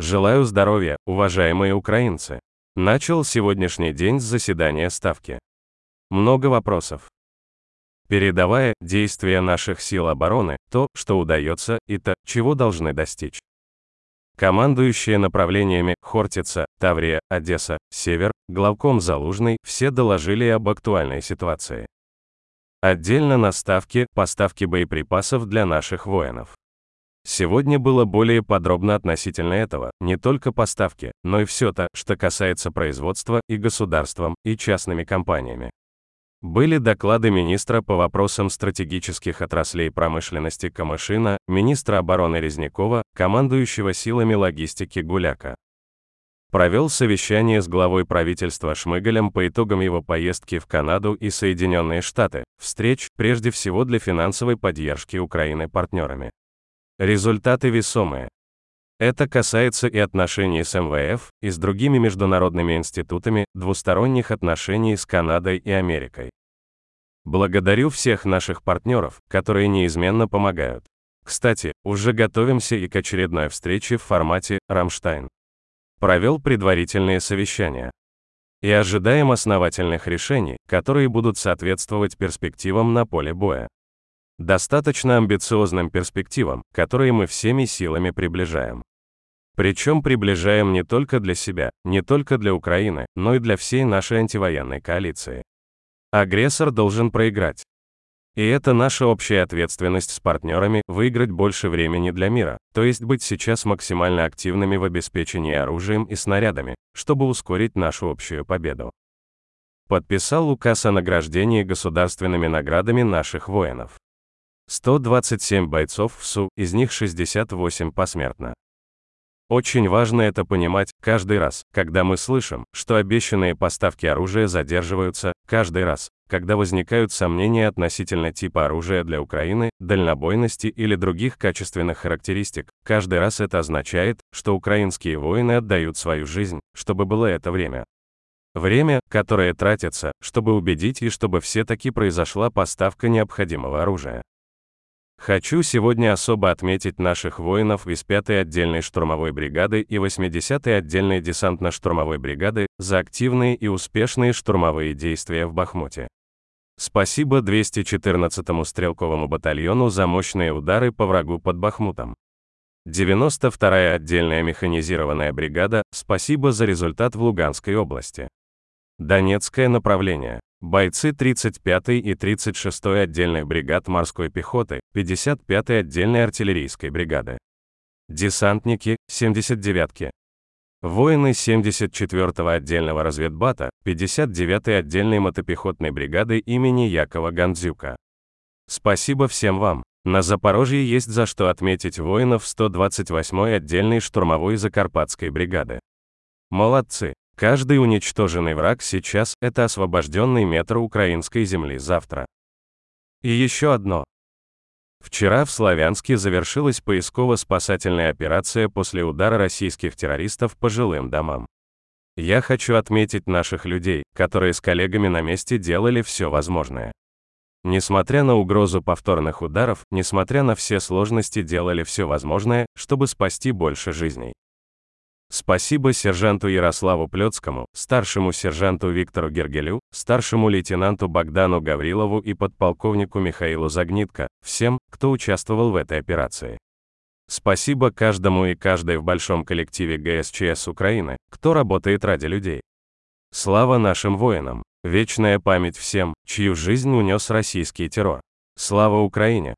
Желаю здоровья, уважаемые украинцы. Начал сегодняшний день с заседания Ставки. Много вопросов. Передавая действия наших сил обороны, то, что удается, и то, чего должны достичь. Командующие направлениями Хортица, Таврия, Одесса, Север, главком Залужный, все доложили об актуальной ситуации. Отдельно на ставке поставки боеприпасов для наших воинов. Сегодня было более подробно относительно этого, не только поставки, но и все то, что касается производства и государством, и частными компаниями. Были доклады министра по вопросам стратегических отраслей промышленности Камышина, министра обороны Резнякова, командующего силами логистики Гуляка. Провел совещание с главой правительства Шмыгалем по итогам его поездки в Канаду и Соединенные Штаты, встреч, прежде всего для финансовой поддержки Украины партнерами. Результаты весомые. Это касается и отношений с МВФ, и с другими международными институтами, двусторонних отношений с Канадой и Америкой. Благодарю всех наших партнеров, которые неизменно помогают. Кстати, уже готовимся и к очередной встрече в формате «Рамштайн». Провел предварительные совещания. И ожидаем основательных решений, которые будут соответствовать перспективам на поле боя. Достаточно амбициозным перспективам, которые мы всеми силами приближаем. Причем приближаем не только для себя, не только для Украины, но и для всей нашей антивоенной коалиции. Агрессор должен проиграть. И это наша общая ответственность с партнерами выиграть больше времени для мира, то есть быть сейчас максимально активными в обеспечении оружием и снарядами, чтобы ускорить нашу общую победу. Подписал указ о награждении государственными наградами наших воинов. 127 бойцов в СУ, из них 68 посмертно. Очень важно это понимать каждый раз, когда мы слышим, что обещанные поставки оружия задерживаются, каждый раз, когда возникают сомнения относительно типа оружия для Украины, дальнобойности или других качественных характеристик, каждый раз это означает, что украинские воины отдают свою жизнь, чтобы было это время. Время, которое тратится, чтобы убедить и чтобы все-таки произошла поставка необходимого оружия. Хочу сегодня особо отметить наших воинов из 5-й отдельной штурмовой бригады и 80-й отдельной десантно-штурмовой бригады за активные и успешные штурмовые действия в Бахмуте. Спасибо 214-му стрелковому батальону за мощные удары по врагу под Бахмутом. 92-я отдельная механизированная бригада, спасибо за результат в Луганской области. Донецкое направление. Бойцы 35-й и 36-й отдельных бригад морской пехоты, 55-й отдельной артиллерийской бригады. Десантники, 79-ки. Воины 74-го отдельного разведбата, 59-й отдельной мотопехотной бригады имени Якова Гандзюка. Спасибо всем вам. На Запорожье есть за что отметить воинов 128-й отдельной штурмовой Закарпатской бригады. Молодцы! Каждый уничтоженный враг сейчас – это освобожденный метр украинской земли завтра. И еще одно. Вчера в Славянске завершилась поисково-спасательная операция после удара российских террористов по жилым домам. Я хочу отметить наших людей, которые с коллегами на месте делали все возможное. Несмотря на угрозу повторных ударов, несмотря на все сложности делали все возможное, чтобы спасти больше жизней. Спасибо сержанту Ярославу Плетскому, старшему сержанту Виктору Гергелю, старшему лейтенанту Богдану Гаврилову и подполковнику Михаилу Загнитко, всем, кто участвовал в этой операции. Спасибо каждому и каждой в большом коллективе ГСЧС Украины, кто работает ради людей. Слава нашим воинам! Вечная память всем, чью жизнь унес российский террор. Слава Украине!